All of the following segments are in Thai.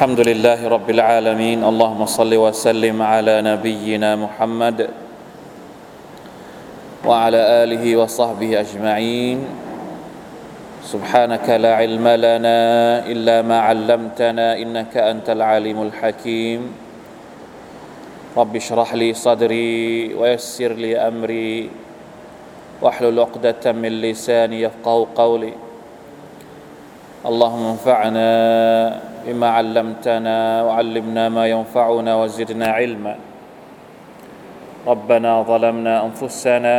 الحمد لله رب العالمين. اللهم صل وسلم على نبينا محمد وعلى آله وصحبه أجمعين. سبحانك لا علم لنا إلا ما علمتنا إنك أنت العليم الحكيم. رب اشرح لي صدري ويسر لي أمري واحلل عقدة من لساني يفقه قولي. اللهم انفعنا بما علمتنا وعلمنا ما ينفعنا وزدنا علما. ربنا ظلمنا أنفسنا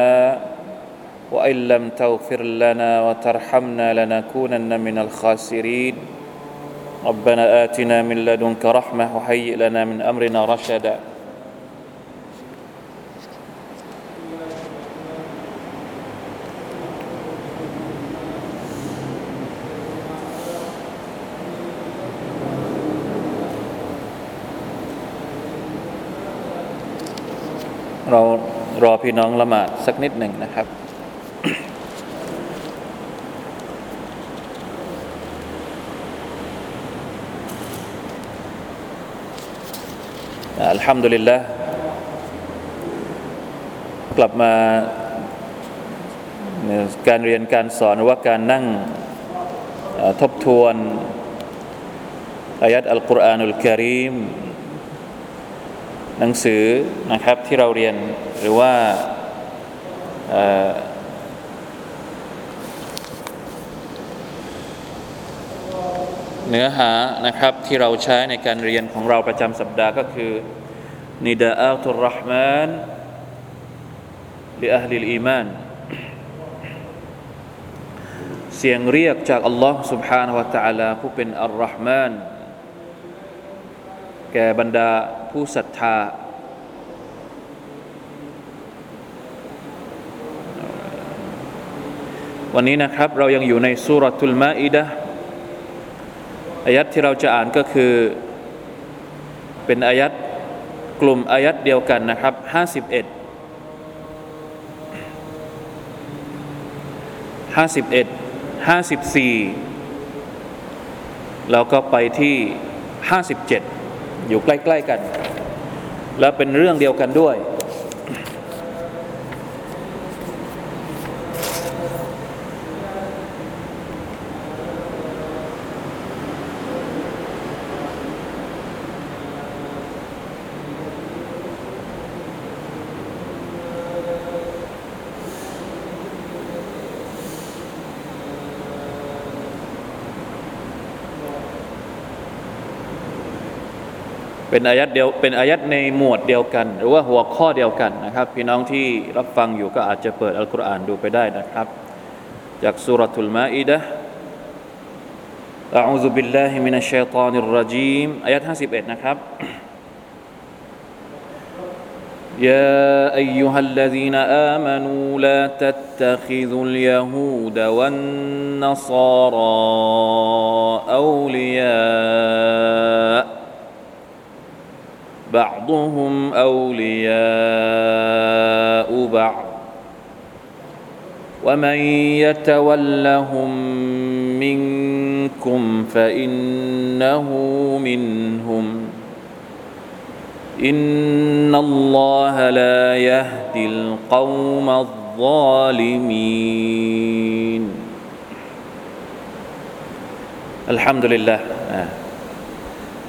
وإن لم تغفر لنا وترحمنا لنكونن من الخاسرين. ربنا آتنا من لدنك رحمة وهيئ لنا من أمرنا رشدا. เรารอพี่น้องละหมาดสักนิดหนึ่งนะครับอัลฮัมดุลิลละกลับมาการเรียนการสอนหรือว่าการนั่งทบทวนอายัดอัลกุรอานุลกิริม หนังสือนะครับที่เราเรียนหรือว่าเอ่อเนื้อหานะครับที่เราใช้ในการเรียนของเราประจำสัปดาห์ก็คือนิดาอัลตุรรห์มานลิอัลลิลอีมานเสียงเรียกจากอัลลอฮ์ سبحانه และ تعالى ผู้เป็นอัลรอฮ์มาน แก่บรรดา ผู้ศรัทธา วันนี้นะครับเรายังอยู่ในสุรทุลมาอิดะอายัดที่เราจะอ่านก็คือ เป็นอายัดกลุ่มอายัดเดียวกันนะครับ51 51 54แล้วก็ไปที่57อยู่ใกล้ ๆ กัน และเป็นเรื่องเดียวกันด้วย เป็นอายัดเดียวเป็นอายัดในหมวดเดียวกัน หรือว่าหัวข้อเดียวกันนะครับ พี่น้องที่รับฟังอยู่ก็อาจจะเปิดอัลกุรอานดูไปได้นะครับ จากสุรทูลมาอิดะ أعوذ بالله من الشيطان الرجيم อายะ51นะครับ يا أيها الذين آمنوا لا تتخذوا اليهود والنصارى أولياء بعضهم أولياء بعض. ومن يتولهم منكم فإنه منهم. إن الله لا يهدي القوم الظالمين. الحمد لله. آه.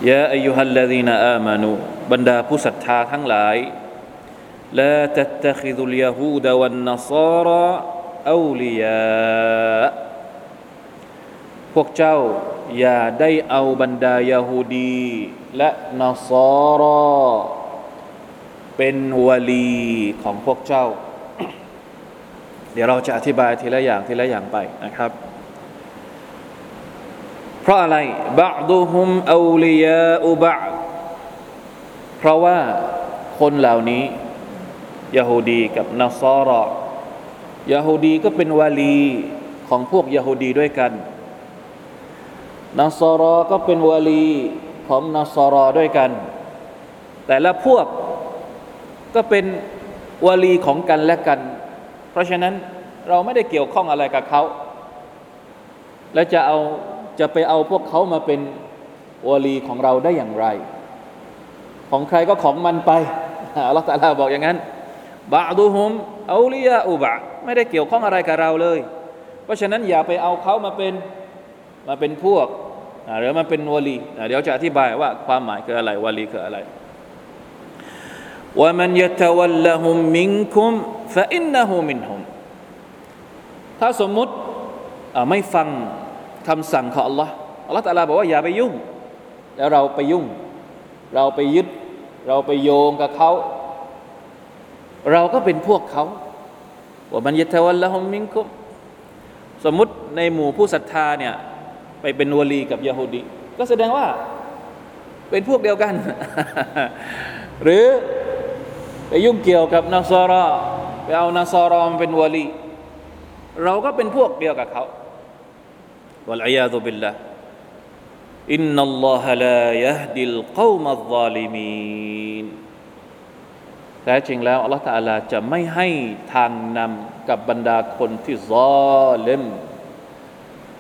يا أيها الذين آمنوا บรรดาผู้ศรัทธาทั้งหลายลาตัตะคิดุลยาฮูดวันนซารอาลียาพวกเจ้าอย่าได้เอาบรรดายาฮูดีและนซารอเป็นวลีของพวกเจ้า เดี๋ยวเราจะอธิบายทีละอย่างทีละอย่างไปนะครับ เพราะอะไรบางดูฮุมอาลียาอุบะ เพราะว่าคนเหล่านี้ยาฮูดีกับนัสรอยาฮูดีก็เป็นวาลีของพวกยาฮูดีด้วยกันนัสรอก็เป็นวาลีของนัสรอด้วยกัน แต่ละพวกก็เป็นวาลีของกันและกัน เพราะฉะนั้นเราไม่ได้เกี่ยวข้องอะไรกับเขา และจะเอาจะไปเอาพวกเขามาเป็นวาลีของเราได้อย่างไร ของใครก็ของมันไปอัลลอฮฺตาลาบอกอย่างนั้นบาดูฮุมอูลียาอุบะไม่ได้เกี่ยวข้องอะไรกับเราเลย เพราะฉะนั้นอย่าไปเอาเขามาเป็นมาเป็นพวกหรือมาเป็นวลีเดี๋ยวจะอธิบายว่าความหมายคืออะไรวลีคืออะไรว่ามันยตวัลละหุมมิงคุมฟะอินนะฮุมินฮุมถ้าสมมุติไม่ฟังคำสั่งของ Allah อัลลอฮฺตาลาบอกว่าอย่าไปยุ่ง แล้วเราไปยุ่ง เราไปยึด เราไปโยงกับเขา เราก็เป็นพวกเขาว่ามันยะทวัลละฮมมิงคุมสมมุติในหมู่ผู้ศรัทธาเนี่ยไปเป็นวลีกับยาฮูดีก็แสดงว่าเป็นพวกเดียวกัน หรือไปยุ่งเกี่ยวกับนาซาราไปเอานาซารอมเป็นวลี เราก็เป็นพวกเดียวกับเขาวะลัยยาตุบิลละ อินนัลลอฮะลายะฮดิลกอมัลซาลิมีนแท้จริงแล้วอัลลอฮฺตาลาจะไม่ให้ทางนำกับบรรดาคนที่ซอเลม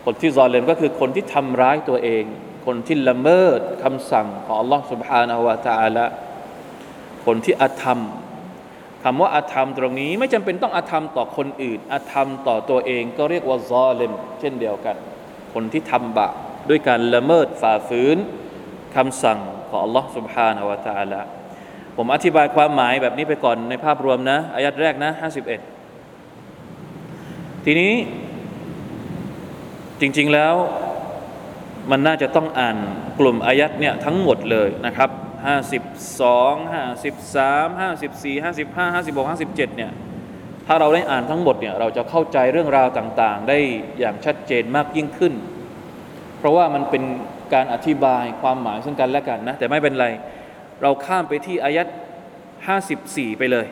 คนที่ซอเลมก็คือคนที่ทำร้ายตัวเอง คนที่ละเมิดคำสั่งของอัลลอฮฺ سبحانه และ تعالى คนที่อาธรรมคำว่าอาธรรมตรงนี้ไม่จำเป็นต้องอาธรรมต่อคนอื่นอาธรรมต่อตัวเองก็เรียกว่าซอเลมเช่นเดียวกัน คนที่ทำบาป ด้วยการละเมิดฝ่าฝืนคำสั่งของ Allah سبحانه และ تعالى ผมอธิบายความหมายแบบนี้ไปก่อนในภาพรวมนะอายัดแรกนะ51 ทีนี้จริงๆแล้วมันน่าจะต้องอ่านกลุ่มอายัดเนี่ยทั้งหมดเลยนะครับ52 53 54 55 56 57เนี่ยถ้าเราได้อ่านทั้งหมดเนี่ยเราจะเข้าใจเรื่องราวต่างๆ ได้อย่างชัดเจนมากยิ่งขึ้น เพราะว่ามันเป็นการอธิบายความหมายซึ่งกันและกันนะ แต่ไม่เป็นไร เราข้ามไปที่อายัด54 ไปเลย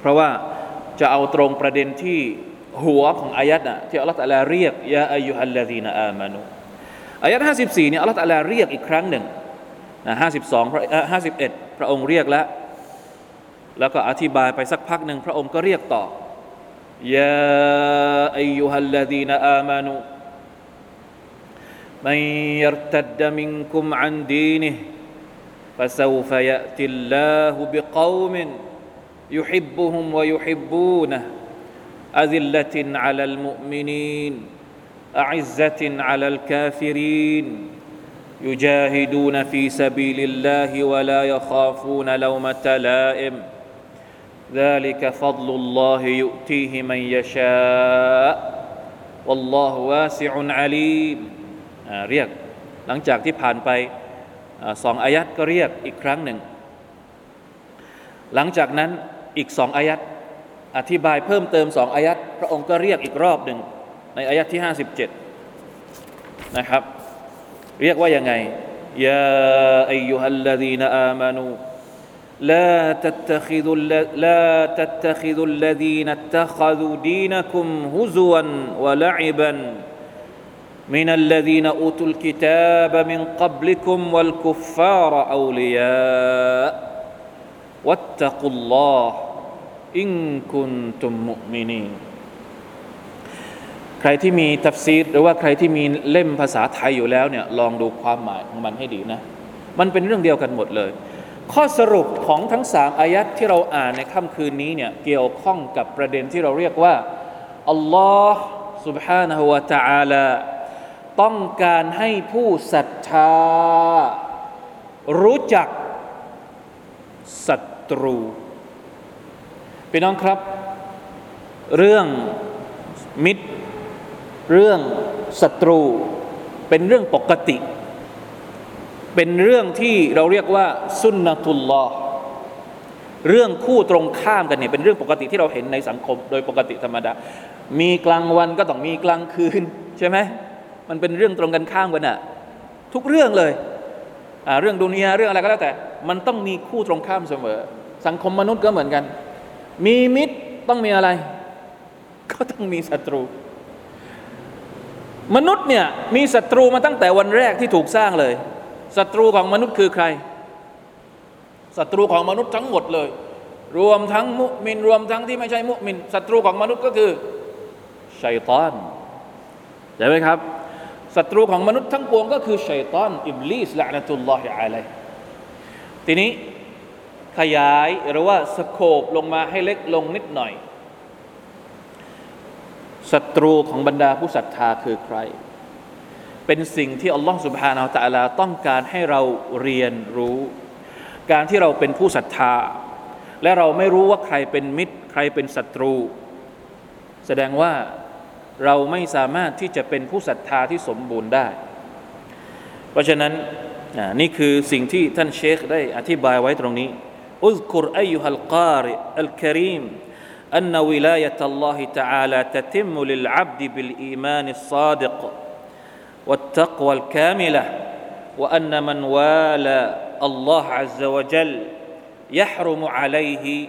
เพราะว่าจะเอาตรงประเด็นที่หัวของอายัดนะที่อัลลอฮฺตะลาเรียกยาอายุฮัลลาดีนอามานุอายัด54เนี่ยอัลลอฮฺตะลาเรียกอีกครั้งหนึ่งนะห้าสิบสองห้าสิบเอ็ดพระองค์เรียกแล้ว แล้วก็อธิบายไปสักพักหนึ่งพระองค์ก็เรียกต่อยาอายุฮัลลดีนอามานุ من يرتد منكم عن دينه فسوف يأتي الله بقوم يحبهم ويحبونه. أذلة على المؤمنين أعزة على الكافرين. يجاهدون في سبيل الله ولا يخافون لومة لائم. ذلك فضل الله يؤتيه من يشاء. والله واسع عليم. เรียกหลังจากที่ผ่านไปสองอายัดก็เรียกอีกครั้งหนึ่ง หลังจากนั้นอีกสองอายัดอธิบายเพิ่มเติมสองอายัดพระองค์ก็เรียกอีกรอบหนึ่งในอายัดที่57นะครับเรียกว่ายังไงยาอายุฮัลลดีนอามานู لا تتخذوا لا تتخذوا الذين اتخذوا دينكم هزوا ولعبا من الذين اوتوا الكتاب من قبلكم والكفار اولياء واتقوا الله ان كنتم مؤمنين ใครที่มีทัฟซีดหรือว่าใครที่มีเล่มภาษาไทยอยู่แล้วเนี่ยลองดูความหมายของมันให้ดีนะ มันเป็นเรื่องเดียวกันหมดเลย ข้อสรุปของทั้งสามอายัดที่เราอ่านในค่ำคืนนี้เนี่ยเกี่ยวข้องกับประเด็นที่เราเรียกว่าอัลลอฮ์ سبحانه และ تعالى ต้องการให้ผู้ศรัทธา รู้จักศัตรูพี่น้องครับ เรื่องมิตร เรื่องศัตรู เป็นเรื่องปกติ เป็นเรื่องที่เราเรียกว่าสุนนะตุลลอฮ์เรื่องคู่ตรงข้ามกันเนี่ยเป็นเรื่องปกติที่เราเห็นในสังคม โดยปกติธรรมดา มีกลางวันก็ต้องมีกลางคืนใช่ไหม มันเป็นเรื่องตรงกันข้ามกันอะทุกเรื่องเลยเรื่องดุนยาเรื่องอะไรก็แล้วแต่ มันต้องมีคู่ตรงข้ามเสมอ สังคมมนุษย์ก็เหมือนกัน มีมิตรต้องมีอะไร ก็ต้องมีศัตรู มนุษย์เนี่ยมีศัตรูมาตั้งแต่วันแรกที่ถูกสร้างเลยศัตรูของมนุษย์คือใครศัตรูของมนุษย์ทั้งหมดเลย รวมทั้งมุมิน รวมทั้งที่ไม่ใช่มุมินศัตรูของมนุษย์ก็คือชัยตอนใช่ไหมครับ ศัตรูของมนุษย์ทั้งปวงก็คือชัยตอนอิบลิสละนะตุลลอฮิอะลัยทีนี้ขยายหรือว่าสโคบลงมาให้เล็กลงนิดหน่อยศัตรูของบรรดาผู้ศรัทธาคือใคร เป็นสิ่งที่อัลลอฮฺสุบฮานาอัลตะลาต้องการให้เราเรียนรู้ การที่เราเป็นผู้ศรัทธา และเราไม่รู้ว่าใครเป็นมิตร ใครเป็นศัตรู แสดงว่า เราไม่สามารถที่จะเป็นผู้ศรัทธาที่สมบูรณ์ได้ เพราะฉะนั้นนี่คือสิ่งที่ท่านเชคได้อธิบายไว้ตรงนี้อุซกุรอายุฮัลการิอัลกรีม أن ولاية الله تعالى تتم للعبد بالإيمان الصادق والتقوى الكاملة وأن من والى الله عز وجل يحرم عليه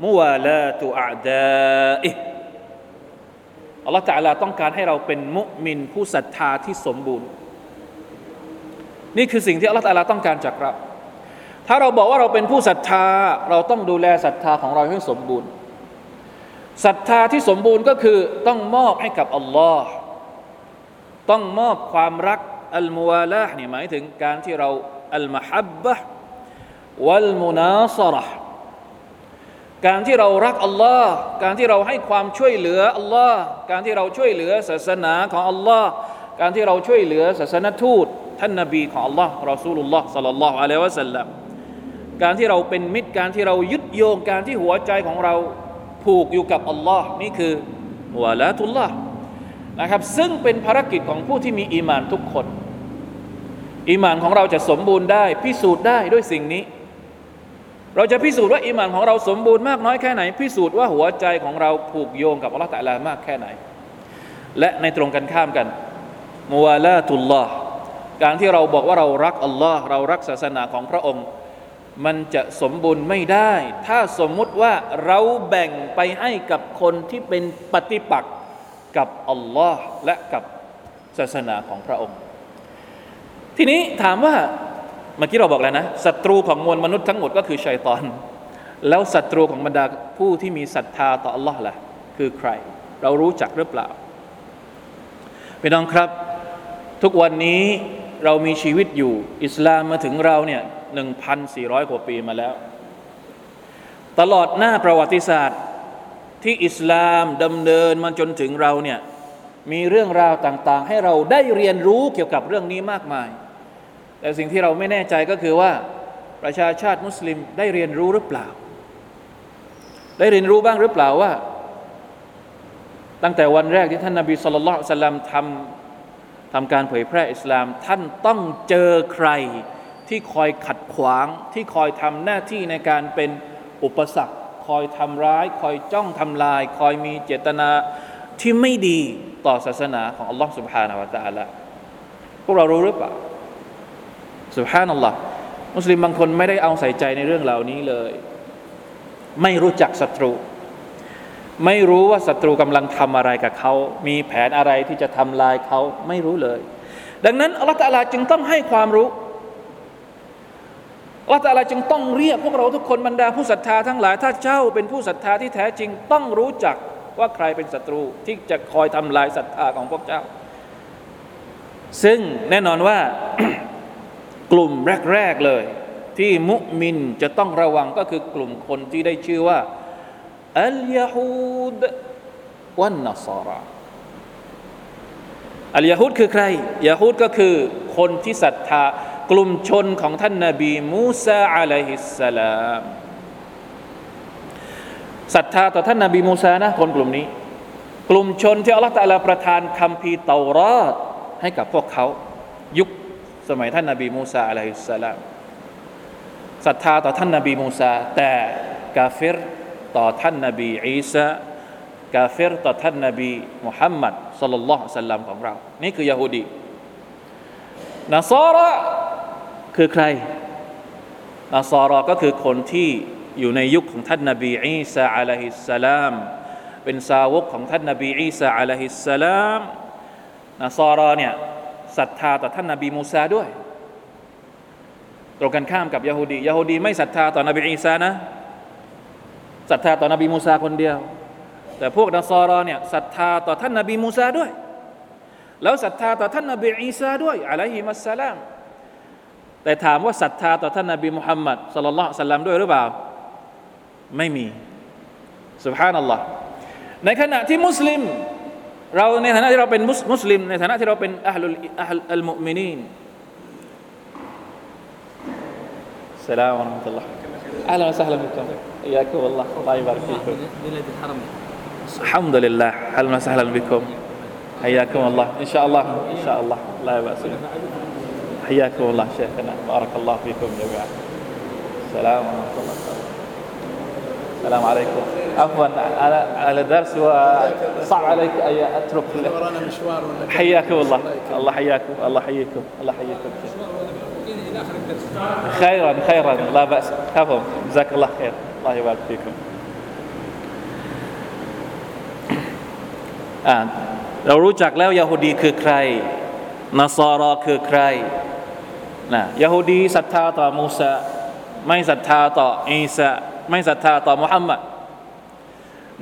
موالاة أعدائه อัลลอฮฺตะลาต้องการให้เราเป็นมุมินผู้ศรัทธาที่สมบูรณ์ นี่คือสิ่งที่อัลลอฮฺตะลาต้องการจากเรา ถ้าเราบอกว่าเราเป็นผู้ศรัทธา เราต้องดูแลศรัทธาของเราให้สมบูรณ์ศรัทธาที่สมบูรณ์ก็คือต้องมอบให้กับอัลลอฮ์ต้องมอบความรักอัลมุวาลาห์นี่หมายถึงการที่เราอัลมะฮับบะวัลมุนาสระ การที่เรารักอัลลอฮ์การที่เราให้ความช่วยเหลืออัลลอฮ์การที่เราช่วยเหลือศาสนาของอัลลอฮ์การที่เราช่วยเหลือศาสนทูต ท่านนบีของอัลลอฮ์รอซูลุลลอฮ์สัลลัลลอฮุอะลัยวะสัลลัมการที่เราเป็นมิตรการที่เรายึดโยงการที่หัวใจของเราผูกอยู่กับอัลลอฮ์นี่คือวะลาตุลลอฮ์นะครับซึ่งเป็นภารกิจของผู้ที่มีอีมานทุกคน อีมานของเราจะสมบูรณ์ได้พิสูจน์ได้ด้วยสิ่งนี้ เราจะพิสูจน์ว่าอิมานของเราสมบูรณ์มากน้อยแค่ไหน พิสูจน์ว่าหัวใจของเราผูกโยงกับอัลลอฮฺตะลามากแค่ไหน และในตรงกันข้ามกันมัวลาตุลลอฮ์การที่เราบอกว่าเรารักอัลลอฮ์เรารักศาสนาของพระองค์ มันจะสมบูรณ์ไม่ได้ ถ้าสมมุติว่าเราแบ่งไปให้กับคนที่เป็นปฏิปักษ์กับอัลลอฮ์และกับศาสนาของพระองค์ ทีนี้ถามว่า มื่อกี้เราบอกแล้วนะศัตรูของมวลมนุษย์ทั้งหมดก็คือชัยตอน แล้วศัตรูของบรรดาผู้ที่มีศรัทธาต่ออัลลอฮ์ล่ะคือใคร เรารู้จักหรือเปล่าพี่น้องครับ ทุกวันนี้เรามีชีวิตอยู่ อิสลามมาถึงเราเนี่ยหนึ่งพันสี่ร้อยกว่าปีมาแล้ว ตลอดหน้าประวัติศาสตร์ที่อิสลามดำเนินมาจนถึงเราเนี่ยมีเรื่องราวต่างๆ ให้เราได้เรียนรู้เกี่ยวกับเรื่องนี้มากมาย แต่สิ่งที่เราไม่แน่ใจก็คือว่าประชาชาติมุสลิมได้เรียนรู้หรือเปล่า ได้เรียนรู้บ้างหรือเปล่าว่า ตั้งแต่วันแรกที่ท่านนาบีสุลต่านสัลลัมทำทำการเผยแพร่อิสลาม ท่านต้องเจอใครที่คอยขัดขวางที่คอยทำหน้าที่ในการเป็นอุปสรรค คอยทำร้าย คอยจ้องทำลาย คอยมีเจตนาที่ไม่ดีต่อศาสนาของอัลลอฮ์ سبحانه และ تعالى พวกเรารู้หรือเปล่า สุภานัลลอฮ์มุสลิมบางคนไม่ได้เอาใส่ใจในเรื่องเหล่านี้เลย ไม่รู้จักศัตรู ไม่รู้ว่าศัตรูกำลังทำอะไรกับเขา มีแผนอะไรที่จะทำลายเขาไม่รู้เลย ดังนั้นอัลลอฮฺตลาจึงต้องให้ความรู้อัลลอฮฺตลาจึงต้องเรียกพวกเราทุกคนบรรดาผู้ศรัทธาทั้งหลายถ้าเจ้าเป็นผู้ศรัทธาที่แท้จริงต้องรู้จักว่าใครเป็นศัตรูที่จะคอยทำลายศรัทธาของพวกเจ้า ซึ่งแน่นอนว่า กลุ่มแรก ๆ เลย ที่มุมินจะต้องระวังก็คือกลุ่มคนที่ได้ชื่อว่าอัลยาฮูดวันนัสาราอัลยาฮูดคือใครยาฮูดก็คือคนที่ศรัทธากลุ่มชนของท่านนาบีมูซาอะลัยฮิสสลามศรัทธาต่อท่านนาบีมูซานะคนกลุ่มนี้ กลุ่มชนที่อัลลอฮฺตะลาประทานคำพีเตารอดให้กับพวกเขา ยุค สมัยท่านนาบีมูซาอะลัยฮิสสลามศรัทธาต่อท่านนาบีมูซาแต่กาเฟรต่อท่านนาบีอีสากาเฟรต่อท่านนาบีมุฮัมมัดสัลลัลลอฮุสัลลัมของเรา นี่คือยาฮูดีนัสาระคือใครนาซอรอก็คือคนที่อยู่ในยุคของท่านนบีอีสาอะลัยฮิสสลามเป็นสาวกของท่านนบีอีสาอะลัยฮิสสลามนาซอรอเนี่ย ศรัทธาต่อท่านนบีมูซาด้วย ตรงกันข้ามกับยะฮูดียะฮูดีไม่ศรัทธาต่อนบีอีสานะศรัทธาต่อนบีมูซาคนเดียว แต่พวกนาซอรอเนี่ยศรัทธาต่อท่านนบีมูซาด้วย แล้วศรัทธาต่อท่านนบีอีสาด้วยอะลัยฮิมัสสลามแต่ถามว่าศรัทธาต่อท่านนบีมุฮัมมัดสลลัลลอฮุสัลลัมด้วยหรือเปล่า ไม่มีสุบฮานัลลอฮ์ในขณะที่มุสลิม เราในฐานะที่เราเป็นมุสลิม ในฐานะที่เราเป็นอัลลุลอัลอัลมุมินีนสลามอะลัยกุมลอฮ์อัลลอฮ์สัฮลับิคุมอิยาคุอัลลอฮ์อัลลอฮ์ยิบาริกฟิคุม ليلة الحرم الحمد لله اهلا وسهلا بكم حياكم الله ان شاء الله ان شاء الله لا باس حياكم الله شيخنا بارك الله فيكم جميعا السلام ورحمه الله وبركاته السلام عليكم عفوا على على درس وصعب عليك ان اترك ورانا مشوار ولا حياكم الله الله حياكم الله يحييكم الله يحييكم خيرا خيرا لا باس كفهم جزاك الله خير الله يبارك فيكم อ่าเรารู้จักแล้วยาฮูดีคือใครนาซอรอคือใครนะยาฮูดีศรัทธาต่อมูซาไม่ศรัทธาต่ออีสา ไม่ศรัทธาต่อมุฮัมมัด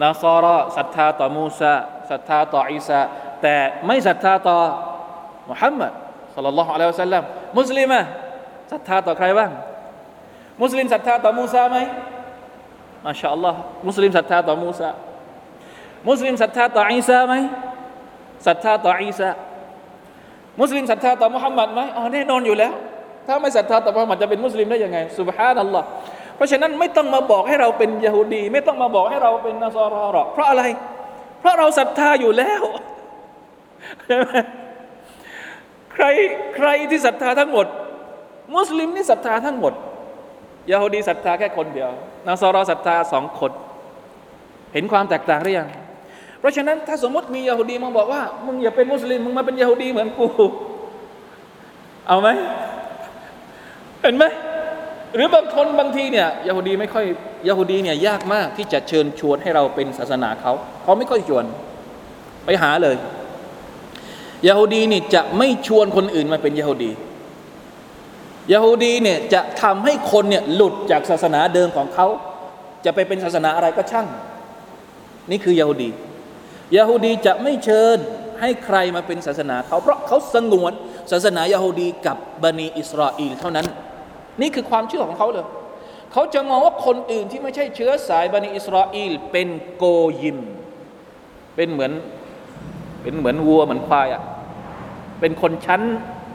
นาซอรอศรัทธาต่อมูซาศรัทธาต่ออีสาแต่ไม่ศรัทธาต่อมุฮัมมัดสัลลัลลอฮุอะลัยฮิวะสัลลัมมุสลิมะศรัทธาต่อใครบ้าง มุสลิมศรัทธาต่อมูซาไหมมาชาอัลลอฮ์มุสลิมศรัทธาต่อมูซามุสลิมศรัทธาต่ออีสาไหมศรัทธาต่ออีสามุสลิมศรัทธาต่อมุฮัมมัดไหมอ๋อแน่นอนอยู่แล้ว ถ้าไม่ศรัทธาต่อมุฮัมมัดจะเป็นมุสลิมได้ยังไงสุบฮานัลลอฮ์ เพราะฉะนั้นไม่ต้องมาบอกให้เราเป็นยะฮูดี ไม่ต้องมาบอกให้เราเป็นนาซอรอหรอก เพราะอะไร เพราะเราศรัทธาอยู่แล้วใครใครที่ศรัทธาทั้งหมด มุสลิมนี่ศรัทธาทั้งหมดยะฮูดีศรัทธาแค่คนเดียวนาซอรอศรัทธาสองคน เห็นความแตกต่างหรือยังเพราะฉะนั้นถ้าสมมติมียาฮูดีมาบอกว่ามึงอย่าเป็นมุสลิมมึงมาเป็นยาฮูดีเหมือนกู เอาไหมเห็นไหม หรือบางคนบางทีเนี่ยยาฮูดีไม่ค่อยยาฮูดีเนี่ยยากมากที่จะเชิญชวนให้เราเป็นศาสนาเขาเขาไม่ค่อยชวนไปหาเลยยาฮูดีนี่จะไม่ชวนคนอื่นมาเป็นยาฮูดียาฮูดีเนี่ยจะทำให้คนเนี่ยหลุดจากศาสนาเดิมของเขา จะไปเป็นศาสนาอะไรก็ช่าง นี่คือยาฮูดียาฮูดีจะไม่เชิญให้ใครมาเป็นศาสนาเขาเพราะเขาสงวนศาสนายาฮูดีกับบันิอิสราเอลเท่านั้น นี่คือความเชื่อของเขาเลย เขาจะมองว่าคนอื่นที่ไม่ใช่เชื้อสายบันิอิสราเอลเป็นโกยิม เป็นเหมือนเป็นเหมือนวัวเหมือนควายอะ่ะเป็นคนชั้น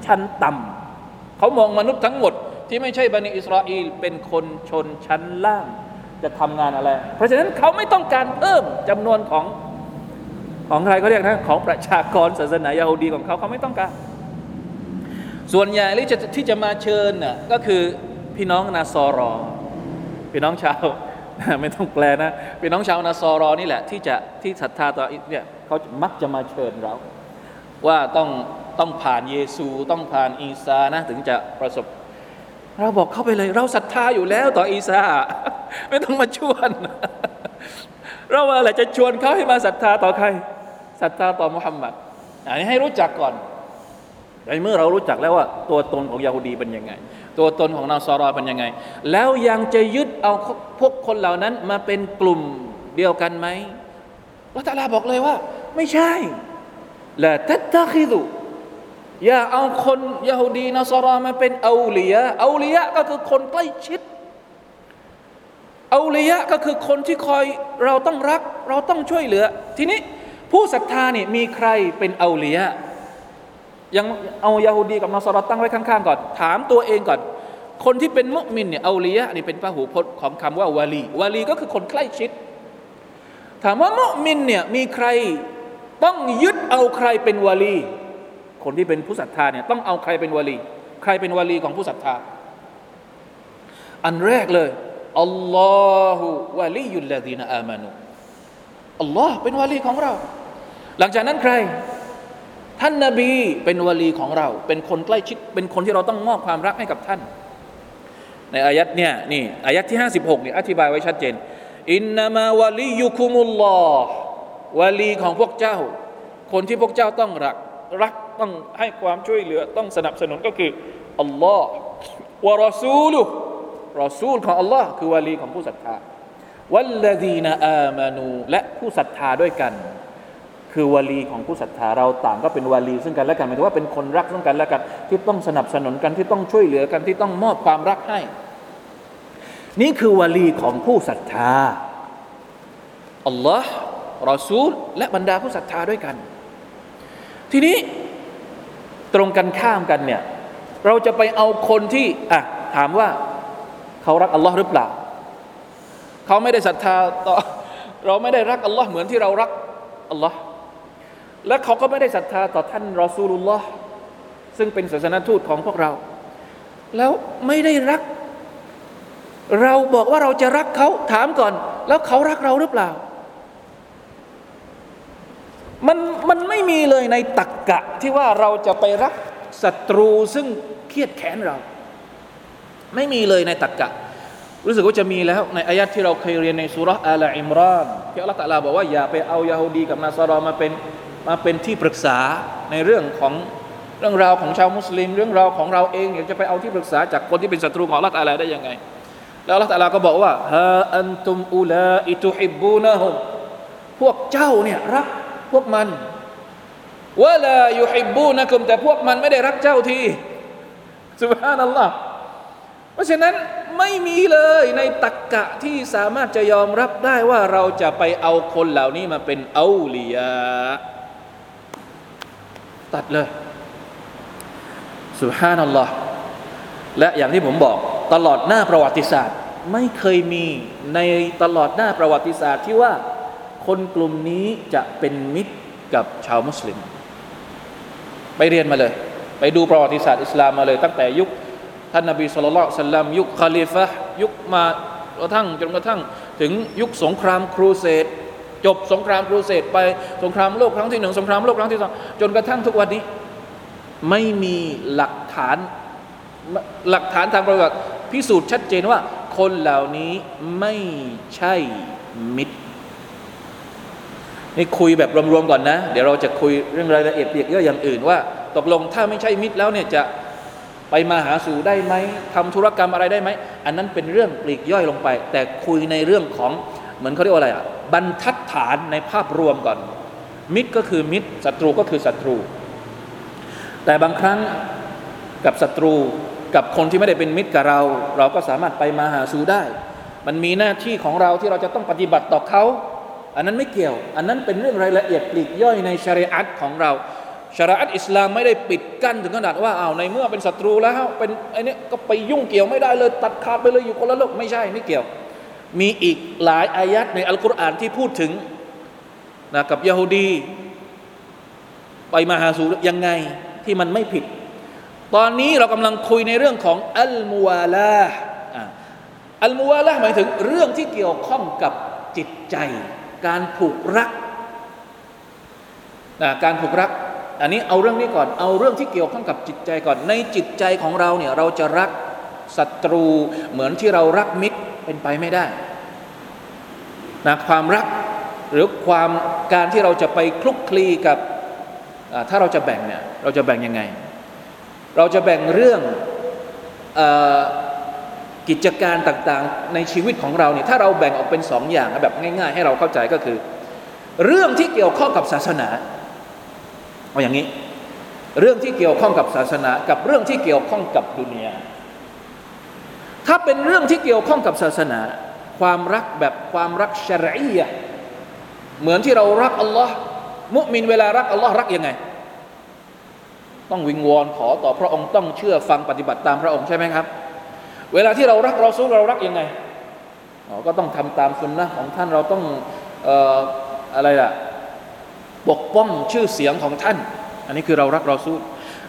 ชั้นต่ำเขามองมนุษย์ทั้งหมดที่ไม่ใช่บันิอิสราเอลเป็นคนชนชั้นล่าง จะทำงานอะไร เพราะฉะนั้นเขาไม่ต้องการเพิ่มจำนวนของของใครเขาเรียกนะของประชากรศาสนายาฮูดีของเขาเขาไม่ต้องการ ส่วนใหญ่ที่จะที่จะมาเชิญน่ะก็คือพี่น้องนาซอรอ พี่น้องชาวไม่ต้องแปลนะพี่น้องชาวนาซอรอนี่แหละ ที่จะที่ศรัทธาต่อเนี่ยเขามักจะมาเชิญเรา ว่าต้องต้องผ่านเยซูต้องผ่านอีสานะถึงจะประสบ เราบอกเข้าไปเลย เราศรัทธาอยู่แล้วต่ออีสาไม่ต้องมาชวน เราอะไรจะชวนเขาให้มาศรัทธาต่อใครศรัทธาต่อมุฮัมมัดอันนี้ให้รู้จักก่อน ในเมื่อเรารู้จักแล้วว่า ตัวตนของยาฮูดีเป็นยังไง ตัวตนของนาซารอเป็นยังไง แล้วยังจะยึดเอาพวกคนเหล่านั้นมาเป็นกลุ่มเดียวกันไหมละตาลาบอกเลยว่า ไม่ใช่ละตัตตะคิดุอย่าเอาคนยาฮูดีนาซารอมาเป็นเอาลียเอาลียก็คือคนใกล้ชิดเอาลียก็คือคนที่คอยเราต้องรัก เราต้องช่วยเหลือ ทีนี้ผู้ศรัทธาเนี่ยมีใครเป็นเอาลีย ยังเอายาฮูดีกับนอสรอตั้งไว้ข้างๆก่อน ถามตัวเองก่อน คนที่เป็นมุมินเนี่ยเอาลียะนี่เป็นพหูพจน์ของคำว่าวาลีวาลีก็คือคนใกล้ชิด ถามว่ามุมินเนี่ยมีใครต้องยึดเอาใครเป็นวาลี คนที่เป็นผู้ศรัทธาเนี่ยต้องเอาใครเป็นวาลี ใครเป็นวาลีของผู้ศรัทธา อันแรกเลยอัลลอฮฺวะลียุลลดีนอามานุอัลลอฮ์เป็นวาลีของเรา หลังจากนั้นใคร ท่านนาบีเป็นวลีของเรา เป็นคนใกล้ชิด เป็นคนที่เราต้องมอบความรักให้กับท่าน ในอายัดเนี่ยนี่อายัดที่ 56เนี่ยอธิบายไว้ชัดเจน อินนามาวะลียุคุมุลลอฮ์วะลีของพวกเจ้า คนที่พวกเจ้าต้องรัก รักต้องให้ความช่วยเหลือ ต้องสนับสนุนก็คืออัลลอฮ์วะรอซูลุรอซูลของอัลลอฮ์คือวะลีของผู้ศรัทธาวัลลดีนอามานูและผู้ศรัทธาด้วยกัน คือวลีของผู้ศรัทธาเราต่างก็เป็นวลีซึ่งกันและกันหมายถึงว่าเป็นคนรักซึ่งกันและกัน ที่ต้องสนับสนุนกันที่ต้องช่วยเหลือกันที่ต้องมอบความรักให้ นี่คือวลีของผู้ศรัทธาอัลลอฮ์รอซูล และบรรดาผู้ศรัทธาด้วยกัน ทีนี้ตรงกันข้ามกันเนี่ยเราจะไปเอาคนที่อะถามว่าเขารักอัลลอฮ์หรือเปล่า เขาไม่ได้ศรัทธาต่อเราไม่ได้รักอัลลอฮ์เหมือนที่เรารักอัลลอฮ์ และเขาก็ไม่ได้ศรัทธาต่อท่านรอซูลุลลอฮ์ซึ่งเป็นศาสนทูตของพวกเรา แล้วไม่ได้รัก เราบอกว่าเราจะรักเขาถามก่อน แล้วเขารักเราหรือเปล่า มันมันไม่มีเลยในตักกะที่ว่าเราจะไปรักศัตรูซึ่งเครียดแค้นเรา ไม่มีเลยในตักกะ รู้สึกว่าจะมีแล้ว ในอายัดที่เราเคยเรียนในสุรษะอัลอิมรานที่อัลลอฮฺตะลาบอกว่าอย่าไปเอายาฮูดีกับนาซารอมาเป็น มาเป็นที่ปรึกษาในเรื่องของเรื่องราวของชาวมุสลิม เรื่องราวของเราเองอยากจะไปเอาที่ปรึกษาจากคนที่เป็นศัตรูของอัลลอะลาได้ยังไง แล้วอัลลอฮฺตะลาก็บอกว่าฮาอันตุมอุลาอิตุฮิบูนะฮุมพวกเจ้าเนี่ยรักพวกมันวะลายุฮิบบูนะคุมแต่พวกมันไม่ได้รักเจ้าทีสุบฮานัลลอฮ์เพราะฉะนั้นไม่มีเลยในตักกะที่สามารถจะยอมรับได้ว่าเราจะไปเอาคนเหล่านี้มาเป็นเอาลียา ตัดเลยสุฮานัลลอฮ์และอย่างที่ผมบอกตลอดหน้าประวัติศาสตร์ ไม่เคยมีในตลอดหน้าประวัติศาสตร์ที่ว่าคนกลุ่มนี้จะเป็นมิตรกับชาวมุสลิม ไปเรียนมาเลย ไปดูประวัติศาสตร์อิสลามมาเลย ตั้งแต่ยุคท่านนบีสุลต่านสัลลัมยุคคาลิฟะยุคมากระทั่งจนกระทั่งถึงยุคสงครามครูเสด จบสงครามครูเสดไปสงครามโลกครั้งที่หนึ่งสงครามโลกครั้งที่สองจนกระทั่งทุกวันนี้ ไม่มีหลักฐานหลักฐานทางประวัติพิสูจน์ชัดเจนว่า คนเหล่านี้ไม่ใช่มิตรนี่คุยแบบรวมๆก่อนนะ เดี๋ยวเราจะคุยเรื่องรายละเอียดเปียกเยอะอย่างอื่นว่า ตกลงถ้าไม่ใช่มิตรแล้วเนี่ยจะไปมาหาสู่ได้ไหมทำธุรกรรมอะไรได้ไหม อันนั้นเป็นเรื่องปลีกย่อยลงไป แต่คุยในเรื่องของ เหมือนเขาเรียกว่าอะไรอะบรรทัดฐานในภาพรวมก่อน มิตรก็คือมิตรศัตรูก็คือศัตรู แต่บางครั้งกับศัตรูกับคนที่ไม่ได้เป็นมิตรกับเรา เราก็สามารถไปมาหาสู่ได้ มันมีหน้าที่ของเราที่เราจะต้องปฏิบัติต่อเขา อันนั้นไม่เกี่ยว อันนั้นเป็นเรื่องรายละเอียดปลีกย่อยในชริอัตของเราชริอัตอิสลามไม่ได้ปิดกั้นถึงขนาดว่าเอาในเมื่อเป็นศัตรูแล้วเป็นไอ้นี่ก็ไปยุ่งเกี่ยวไม่ได้เลยตัดขาดไปเลยอยู่คนละโลกไม่ใช่ไม่เกี่ยว มีอีกหลายอายัดในอัลกุรอานที่พูดถึงนะกับยาฮูดีไปมาหาสู่ยังไงที่มันไม่ผิด ตอนนี้เรากำลังคุยในเรื่องของอัลมูวาลาอัลมูวาลาหมายถึงเรื่องที่เกี่ยวข้องกับจิตใจ การผูกรักนะการผูกรัก อันนี้เอาเรื่องนี้ก่อน เอาเรื่องที่เกี่ยวข้องกับจิตใจก่อน ในจิตใจของเราเนี่ยเราจะรักศัตรูเหมือนที่เรารักมิตร เป็นไปไม่ได้นะความรักหรือความการที่เราจะไปคลุกคลีกับถ้าเราจะแบ่งเนี่ยเราจะแบ่งยังไง เราจะแบ่งเรื่องอกิจการต่างๆ ในชีวิตของเราเนี่ยถ้าเราแบ่งออกเป็นสองอย่างแบบง่าย ๆ ให้เราเข้าใจก็คือ เรื่องที่เกี่ยวข้องกับศาสนาเอาอย่างนี้ เรื่องที่เกี่ยวข้องกับศาสนา กับเรื่องที่เกี่ยวข้องกับดุนยา ถ้าเป็นเรื่องที่เกี่ยวข้องกับศาสนา ความรักแบบความรักชรียะเหมือนที่เรารักอัลลอฮ์มุมินเวลารักอัลลอฮ์รักยังไง ต้องวิงวอนขอต่อพระองค์ต้องเชื่อฟังปฏิบัติตามพระองค์ใช่ไหมครับ เวลาที่เรารักเราสู้เรารักยังไงก็ต้องทำตามสุนนะของท่านเราต้องอออะไรล่ะปกป้องชื่อเสียงของท่าน อันนี้คือเรารักเราสู้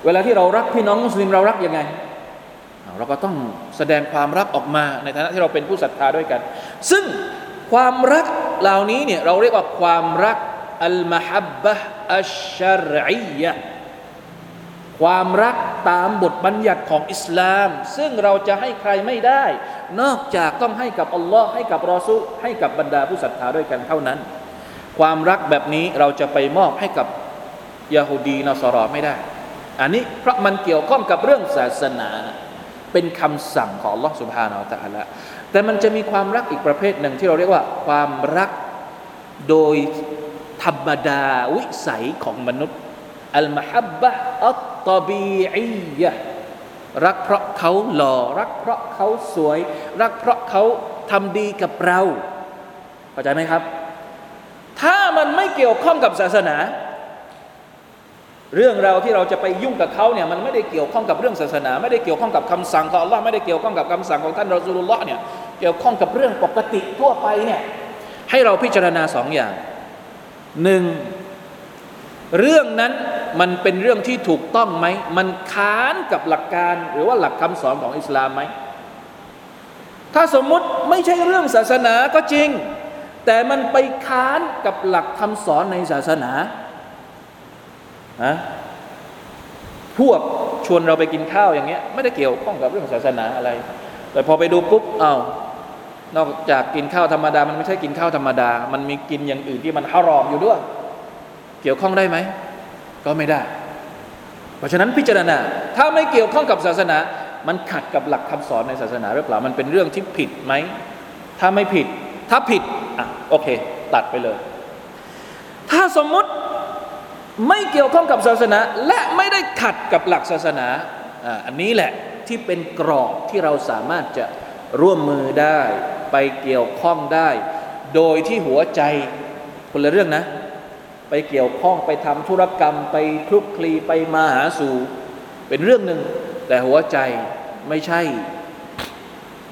เวลาที่เรารักพี่น้องมุสลิมเรารักยังไง เราก็ต้องแสดงความรักออกมาในฐานะที่เราเป็นผู้ศรัทธาด้วยกัน ซึ่งความรักเหล่านี้เนี่ยเราเรียกว่าความรักอัลมาฮับบะอัชชรียะความรักตามบทบัญญัติของอิสลาม ซึ่งเราจะให้ใครไม่ได้ นอกจากต้องให้กับอัลลอฮ์ให้กับรอซูให้กับบรรดาผู้ศรัทธาด้วยกันเท่านั้น ความรักแบบนี้เราจะไปมอบให้กับยาฮูดีนอสรอไม่ได้ อันนี้เพราะมันเกี่ยวข้องกับเรื่องศาสนา เป็นคำสั่งของ Allah سبحانه และ تعالى แต่มันจะมีความรักอีกประเภทหนึ่งที่เราเรียกว่า ความรักโดยธรรมดาวิสัยของมนุษย์อัลมฮับบะอัตตบีอียะรักเพราะเขาหล่อรักเพราะเขาสวย รักเพราะเขาทำดีกับเราเข้าใจไหมครับ ถ้ามันไม่เกี่ยวข้องกับศาสนา เรื่องเราที่เราจะไปยุ่งกับเขาเนี่ยมันไม่ได้เกี่ยวข้องกับเรื่องศาสนา ไม่ได้เกี่ยวข้องกับคำสั่งของอัลลอฮ์ไม่ได้เกี่ยวข้องกับคำสั่งของท่านรอซูลุลลอฮ์เนี่ยเกี่ยวข้องกับเรื่องปกติทั่วไปเนี่ยให้เราพิจารณาสองอย่างหนึ่งเรื่องนั้นมันเป็นเรื่องที่ถูกต้องไหม มันค้านกับหลักการหรือว่าหลักคำสอนของอิสลามไหม ถ้าสมมุติไม่ใช่เรื่องศาสนาก็จริง แต่มันไปค้านกับหลักคำสอนในศาสนา อะพวกชวนเราไปกินข้าวอย่างเงี้ย ไม่ได้เกี่ยวข้องกับเรื่องศาสนาอะไร แต่พอไปดูปุ๊บอา้าวนอกจากกินข้าวธรรมดา มันไม่ใช่กินข้าวธรรมดา มันมีกินอย่างอื่นที่มันฮารอมอยู่ด้วย เกี่ยวข้องได้ไหม ก็ไม่ได้ เพราะฉะนั้นพิจารณา ถ้าไม่เกี่ยวข้องกับศาสนา มันขัดกับหลักคำสอนในศาสนาหรือเปล่า มันเป็นเรื่องที่ผิดไหม ถ้าไม่ผิด ถ้าผิด อะ โอเค ตัดไปเลย ถ้าสมมุติ ไม่เกี่ยวข้องกับศาสนา และไม่ได้ขัดกับหลักศาสนาอันนี้แหละที่เป็นกรอบที่เราสามารถจะร่วมมือได้ ไปเกี่ยวข้องได้ โดยที่หัวใจคนละเรื่องนะ ไปเกี่ยวข้องไปทำธุรกรรม ไปคลุกคลีไปมาหาสู่ เป็นเรื่องหนึ่งแต่หัวใจไม่ใช่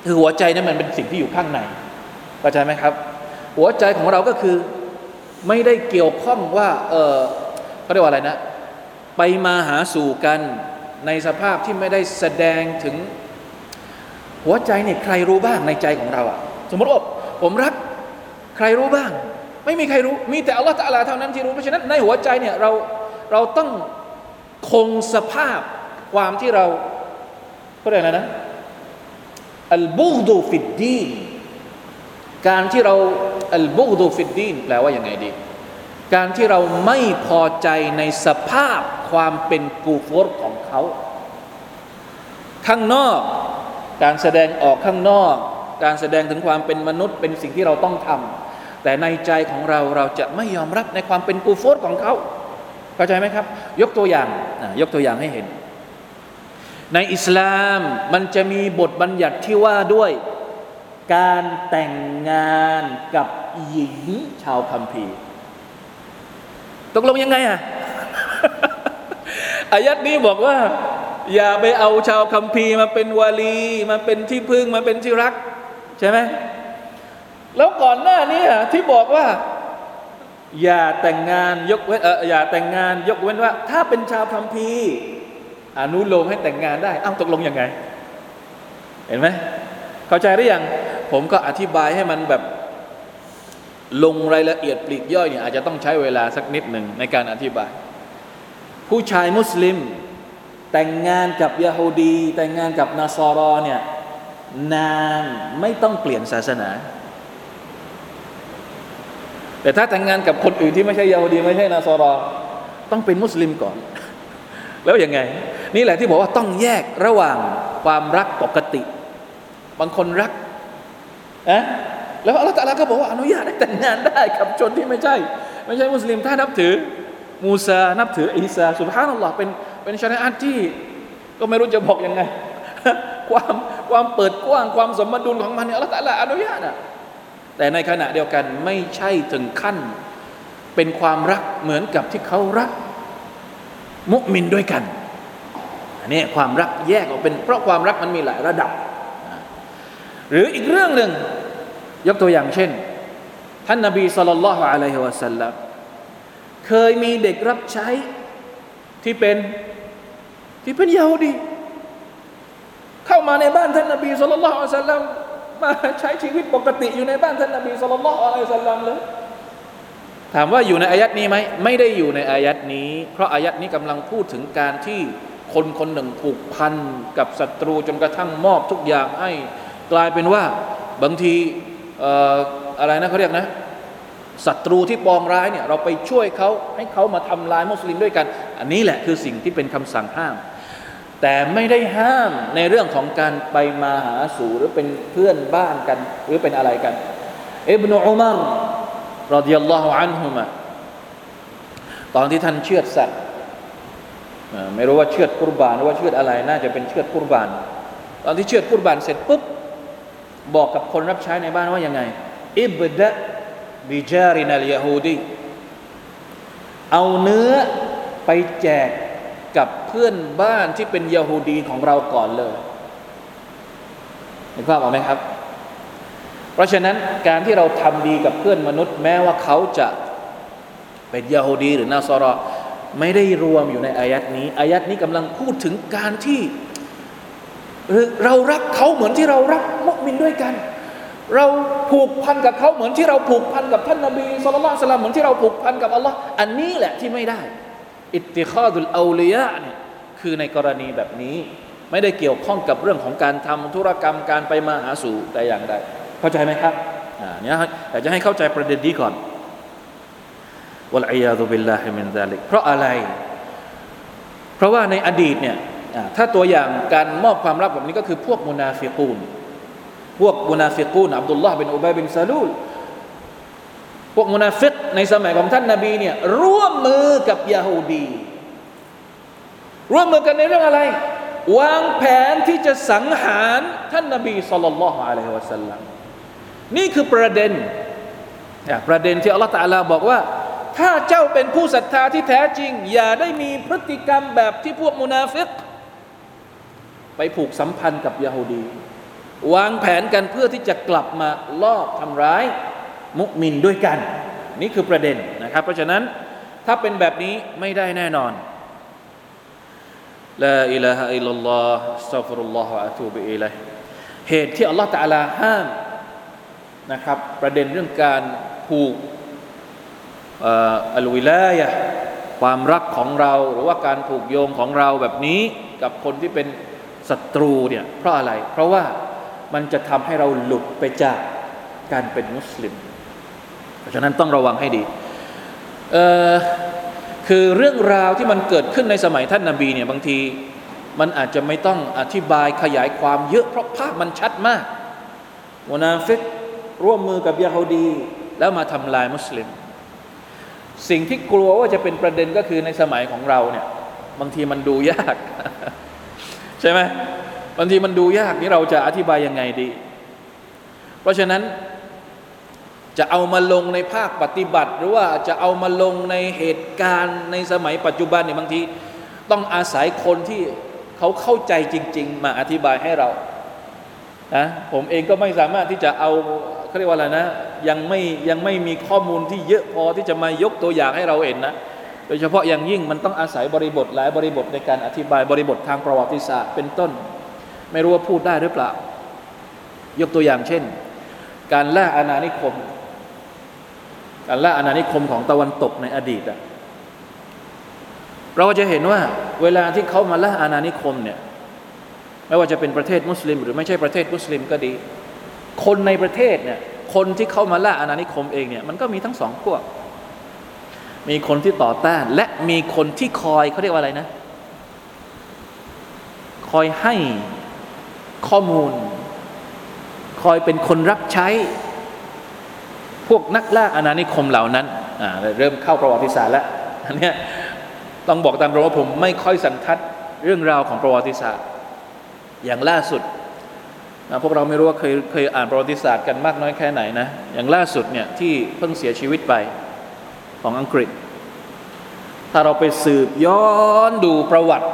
คือหัวใจนั้นมันเป็นสิ่งที่อยู่ข้างในเข้าใจไหมครับ หัวใจของเราก็คือไม่ได้เกี่ยวข้องว่าเออ เขาเรียกว่าอะไรนะ ไปมาหาสู่กันในสภาพที่ไม่ได้แสดงถึง หัวใจเนี่ยใครรู้บ้างในใจของเราอะสมมติว่าผมรักใครรู้บ้าง ไม่มีใครรู้มีแต่อัลลอฮฺตะลาเท่านั้นที่รู้เพราะฉะนั้นในหัวใจเนี่ยเราเราต้องคงสภาพความที่เราก็ได้นะนะอัลบุกดูฟิดดีนการที่เราอัลบุกดูฟิดดีนแปลว่าอย่างไงดี การที่เราไม่พอใจในสภาพความเป็นกูฟอร์ของเขา ข้างนอก การแสดงออกข้างนอก การแสดงถึงความเป็นมนุษย์เป็นสิ่งที่เราต้องทำแต่ในใจของเราเราจะไม่ยอมรับในความเป็นกูฟอร์ของเขาเข้าใจไหมครับ ยกตัวอย่างยกตัวอย่างให้เห็น ในอิสลามมันจะมีบทบัญญัติที่ว่าด้วยการแต่งงานกับหญิงชาวคัมภีร์ ตกลงยังไงอะอายัดนี้บอกว่า อย่าไปเอาชาวคัมภีร์มาเป็นวาลีมาเป็นที่พึ่งมาเป็นที่รัก ใช่ไหมแล้วก่อนหน้านี้ที่บอกว่า อย่าแต่งงานยกเว้นเอออย่าแต่งงานยกเว้นว่า ถ้าเป็นชาวคัมภีร์อนุโลมให้แต่งงานได้อ้าวตกลงยังไง เห็นไหมเข้าใจหรือยังผมก็อธิบายให้มันแบบ ลงรายละเอียดปลีกย่อยเนี่ยอาจจะต้องใช้เวลาสักนิดหนึ่งในการอธิบาย ผู้ชายมุสลิม แต่งงานกับยาฮูดี แต่งงานกับนาซอรอเนี่ยนานไม่ต้องเปลี่ยนศาสนา แต่ถ้าแต่งงานกับคนอื่นที่ไม่ใช่ยาฮูดี ไม่ใช่นาซอรอ ต้องเป็นมุสลิมก่อน แล้วยังไง นี่แหละที่บอกว่าต้องแยกระหว่างความรักปกติ บางคนรักนะ แล้วอัลลอฮฺก็บอกว่าอนุญาตให้แต่งงานได้กับชนที่ไม่ใช่ ไม่ใช่มุสลิมถ้านับถือมูซานับถืออีสาสุบฮานัลลอฮ์เป็นเป็นชนะที่ ก็ไม่รู้จะบอกยังไง ความความเปิดกว้างความสมดุลของมันเนี่ยอัลลอฮฺอนุญาตอะแต่ในขณะเดียวกันไม่ใช่ถึงขั้น เป็นความรักเหมือนกับที่เขารัก มุมินด้วยกันอันนี้ความรักแยกออกเป็น เพราะความรักมันมีหลายระดับ หรืออีกเรื่องหนึ่ง ยกตัวอย่างเช่น ท่านนบีสุลต่านละฮ์อะลัยฮิวะสัลลัมเคยมีเด็กรับใช้ที่เป็นที่เป็นยาฮูดีเข้ามาในบ้านท่านนบีสุลต่านละฮ์อะลัยฮิวะสัลลัมมาใช้ชีวิตปกติอยู่ในบ้านท่านนบีสุลต่านอะลัยฮิสัลลัมเลยถามว่าอยู่ในอายัดนี้ไหมไม่ได้อยู่ในอายัดนี้ เพราะอายัดนี้กำลังพูดถึงการที่คนคนหนึ่งผูกพันกับศัตรูจนกระทั่งมอบทุกอย่างให้ กลายเป็นว่าบางที อะไรนะเขาเรียกนะศัตรูที่ปองร้ายเนี่ยเราไปช่วยเขาให้เขามาทำลายมุสลิมด้วยกัน อันนี้แหละคือสิ่งที่เป็นคำสั่งห้าม แต่ไม่ได้ห้ามในเรื่องของการไปมาหาสู่หรือเป็นเพื่อนบ้านกัน หรือเป็นอะไรกันอิบนุอุมารรดิยัลลอฮุอันฮุมะตอนที่ท่านเชือดสัตว์ไม่รู้ว่าเชือดกุรบานหรือว่าเชือดอะไรน่าจะเป็นเชือดกุรบาน ตอนที่เชือดกุรบานเสร็จปุ๊บ บอกกับคนรับใช้ในบ้านว่ายังไง อิบดะบิจารินัลยาฮูดีเอาเนื้อไปแจกกับเพื่อนบ้านที่เป็นยาฮูดีของเราก่อนเลยเห็นภาพออกไหมครับ เพราะฉะนั้นการที่เราทำดีกับเพื่อนมนุษย์ แม้ว่าเขาจะเป็นยาฮูดีหรือนาซอรอไม่ได้รวมอยู่ในอายัดนี้ อายัดนี้กำลังพูดถึงการที่ เรารักเขาเหมือนที่เรารักมุสลิมด้วยกัน เราผูกพันกับเขาเหมือนที่เราผูกพันกับท่านนบีสุลต่านสลามเหมือนที่เราผูกพันกับอัลลอฮ์อันนี้แหละที่ไม่ได้ อิตติคาดุลอาลียะเนี่ยคือในกรณีแบบนี้ ไม่ได้เกี่ยวข้องกับเรื่องของการทำธุรกรรมการไปมาหาสู่แต่อย่างใดเข้าใจไหมครับอ่าเนี่ยแต่จะให้เข้าใจประเด็นนี้ก่อนوالعياذ بالله من ذلكเพราะอะไร เพราะว่าในอดีตเนี่ย ถ้าตัวอย่างการมอบความรักแบบนี้ก็คือพวกมุนาฟิกูน พวกมุนาฟิกูนอับดุลลอฮ์บินอุบัยบินซาลูล พวกมุนาฟิกในสมัยของท่านนาบีเนี่ยร่วมมือกับยาฮูดี ร่วมมือกันในเรื่องอะไร วางแผนที่จะสังหารท่านนาบีสุลต่านละฮ์อะลัยฮิวะสัลลัมนี่คือประเด็นประเด็นที่อัลลอฮฺตาลาบอกว่าถ้าเจ้าเป็นผู้ศรัทธาที่แท้จริง อย่าได้มีพฤติกรรมแบบที่พวกมุนาฟิก ไปผูกสัมพันธ์กับยาฮูดี วางแผนกันเพื่อที่จะกลับมาลอบทำร้ายมุมินด้วยกัน นี่คือประเด็นนะครับ เพราะฉะนั้นถ้าเป็นแบบนี้ไม่ได้แน่นอนลาอิลาฮะอิลลัลลอฮ์สัฟิรุลลอฮ์อะตูบิอิลัยเหตุที่อัลลอฮฺตะลาห้ามนะครับ ประเด็นเรื่องการผูกอัลวิลายะความรักของเรา หรือว่าการผูกโยงของเราแบบนี้กับคนที่เป็น ศัตรูเนี่ยเพราะอะไร เพราะว่ามันจะทำให้เราหลุดไปจากการเป็นมุสลิม เพราะฉะนั้นต้องระวังให้ดีคือเรื่องราวที่มันเกิดขึ้นในสมัยท่านนาบีเนี่ยบางทีมันอาจจะไม่ต้องอธิบายขยายความเยอะเพราะภาพมันชัดมากมุนาฟิกร่วมมือกับยาฮูดีแล้วมาทำลายมุสลิม สิ่งที่กลัวว่าจะเป็นประเด็นก็คือในสมัยของเราเนี่ยบางทีมันดูยาก ใช่ไหมบางทีมันดูยากนี่เราจะอธิบายยังไงดี เพราะฉะนั้นจะเอามาลงในภาคปฏิบัติ หรือว่าจะเอามาลงในเหตุการณ์ในสมัยปัจจุบันเนี่ยบางที ต้องอาศัยคนที่เขาเข้าใจจริง ๆ มาอธิบายให้เรานะผมเองก็ไม่สามารถที่จะเอาเขาเรียกว่าอะไรนะ ยังไม่ยังไม่มีข้อมูลที่เยอะพอที่จะมายกตัวอย่างให้เราเห็นนะ โดยเฉพาะอย่างยิ่งมันต้องอาศัยบริบทหลายบริบทในการอธิบายบริบททางประวัติศาสตร์เป็นต้น ไม่รู้ว่าพูดได้หรือเปล่า ยกตัวอย่างเช่น การล่าอาณานิคม การล่าอาณานิคมของตะวันตกในอดีตอะเราจะเห็นว่าเวลาที่เขามาล่าอาณานิคมเนี่ยไม่ว่าจะเป็นประเทศมุสลิม หรือไม่ใช่ประเทศมุสลิมก็ดี คนในประเทศเนี่ยคนที่เข้ามาล่าอาณานิคมเองเนี่ยมันก็มีทั้งสองพวก มีคนที่ต่อต้าน และมีคนที่คอยเขาเรียกว่าอะไรนะ คอยให้ข้อมูล คอยเป็นคนรับใช้ พวกนักล่าอาณานิคมเหล่านั้นเริ่มเข้าประวัติศาสตร์แล้วอันนี้ต้องบอกตามตรงว่าผมไม่ค่อยสันทัดเรื่องราวของประวัติศาสตร์ อย่างล่าสุดพวกเราไม่รู้ว่าเคยเคยอ่านประวัติศาสตร์กันมากน้อยแค่ไหนนะ อย่างล่าสุดเนี่ยที่เพิ่งเสียชีวิตไป ของอังกฤษ ถ้าเราไปสืบย้อนดูประวัติ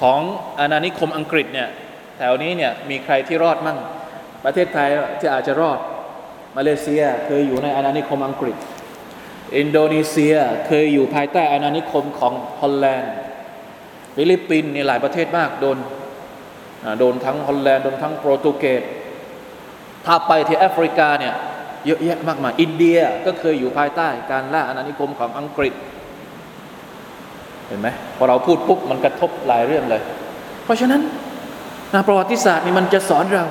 ของอาณานิคมอังกฤษเนี่ยแถวนี้เนี่ยมีใครที่รอดมั่ง ประเทศไทยที่อาจจะรอด มาเลเซียเคยอยู่ในอาณานิคมอังกฤษ อินโดนีเซียเคยอยู่ภายใต้อาณานิคมของฮอลแลนด์ฟิลิปปินส์นี่หลายประเทศมากโดนโดนทั้งฮอลแลนด์โดนทั้งโปรตุเกสถ้าไปที่แอฟริกาเนี่ย เยอะแยะมากมาย อินเดียก็เคยอยู่ภายใต้การล่าอาณานิคมของอังกฤษ เห็นไหมพอเราพูดปุ๊บมันกระทบหลายเรื่องเลย เพราะฉะนั้นนประวัติศาสตร์นี่มันจะสอนเรา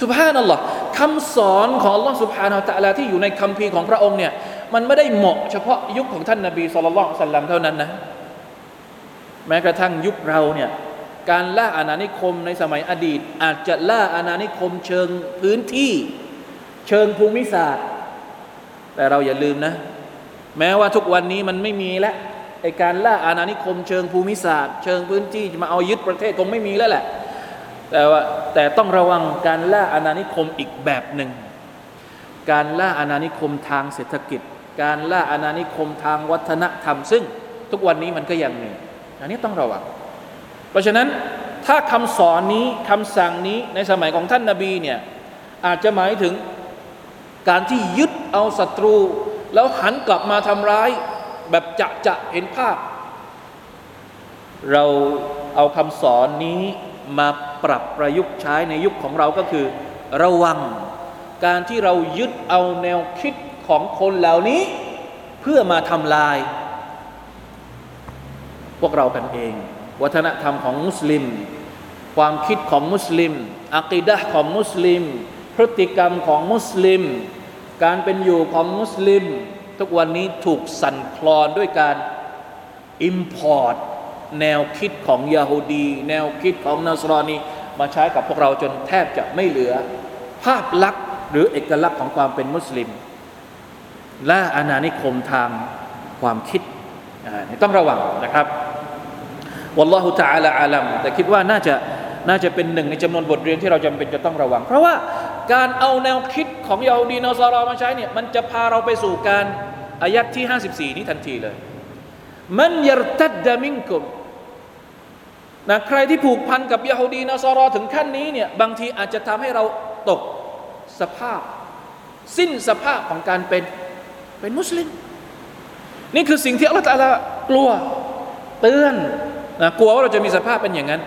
สุภาพนั่นหรอคำสอนของลอสุภาพนาตะลาที่อยู่ในคัมภีร์ของพระองค์เนี่ยมันไม่ได้เหมาะเฉพาะยุคของท่านนาบีสุลต่านสัลลัเท่านั้นนะแม้กระทั่งยุคเราเนี่ยการล่าอาณานิคมในสมัยอดีต อาจจะล่าอาณานิคมเชิงพื้นที่ เชิงภูมิศาสตร์ แต่เราอย่าลืมนะ แม้ว่าทุกวันนี้มันไม่มีแล้วไอการล่าอาณานิคมเชิงภูมิศาสตร์ เชิงพื้นที่จะมาเอายึดประเทศคงไม่มีแล้วแหละ แต่ว่าแต่ต้องระวังการล่าอาณานิคมอีกแบบหนึ่ง การล่าอาณานิคมทางเศรษฐกิจ การล่าอาณานิคมทางวัฒนธรรม ซึ่งทุกวันนี้มันก็ยังมีอันนี้ต้องระวัง เพราะฉะนั้นถ้าคำสอนนี้คำสั่งนี้ในสมัยของท่านนาบีเนี่ยอาจจะหมายถึง การที่ยึดเอาศัตรู แล้วหันกลับมาทำร้าย แบบจะจะเห็นภาพ เราเอาคำสอนนี้มาปรับประยุกต์ใช้ในยุคของเราก็คือ ระวัง การที่เรายึดเอาแนวคิดของคนเหล่านี้ เพื่อมาทำลาย พวกเรากันเอง วัฒนธรรมของมุสลิม ความคิดของมุสลิมอักีดะของมุสลิม พฤติกรรมของมุสลิม การเป็นอยู่ของมุสลิม ทุกวันนี้ถูกสั่นคลอนด้วยการ import แนวคิดของยาฮูดี แนวคิดของนัสรอนีมาใช้กับพวกเราจนแทบจะไม่เหลือ ภาพลักษณ์หรือเอกลักษณ์ของความเป็นมุสลิม และอาณานิคมทางความคิดต้องระวังนะครับวัลลอฮุตะอาลาอาลัมแต่คิดว่าน่าจะน่าจะเป็นหนึ่งในจำนวนบทเรียนที่เราจำเป็นจะต้องระวัง เพราะว่า การเอาแนวคิดของยาฮูดีนอซารอมาใช้เนี่ยมันจะพาเราไปสู่การอายัดที่ 54 นี้ทันทีเลย มันยรตัดดามิงกุมนะใครที่ผูกพันกับยาฮูดีนอซารอถึงขั้นนี้เนี่ยบางทีอาจจะทำให้เราตกสภาพ สิ้นสภาพของการเป็นเป็นมุสลิม นี่คือสิ่งที่อัลลอฮฺตะกลัวเตือนนะกลัวว่าเราจะมีสภาพเป็นอย่างนั้น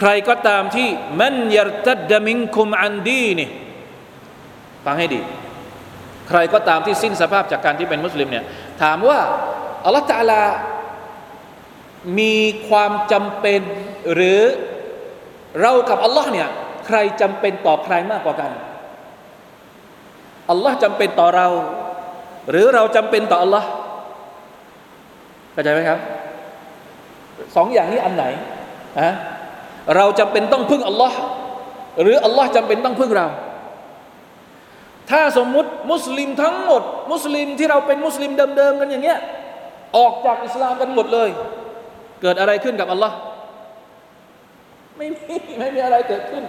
ใครก็ตามที่มันยรตัดดมิงคุมอันดีนี่ฟังให้ดี ใครก็ตามที่สิ้นสภาพจากการที่เป็นมุสลิมเนี่ยถามว่าอัลลอฮฺตะลามีความจำเป็นหรือเรากับอัลลอฮ์เนี่ยใครจำเป็นต่อใครมากกว่ากันอัลลอฮ์จำเป็นต่อเรา หรือเราจำเป็นต่ออัลลอฮ์เข้าใจไหมครับสองอย่างนี้อันไหนฮะ เราจำเป็นต้องพึ่งอัลลอฮ์หรืออัลลอฮ์จำเป็นต้องพึ่งเรา ถ้าสมมุติมุสลิมทั้งหมด มุสลิมที่เราเป็นมุสลิมเดิมๆกันอย่างเงี้ยออกจากอิสลามกันหมดเลย เกิดอะไรขึ้นกับอัลลอฮ์ไม่มีไม่มีอะไรเกิดขึ้น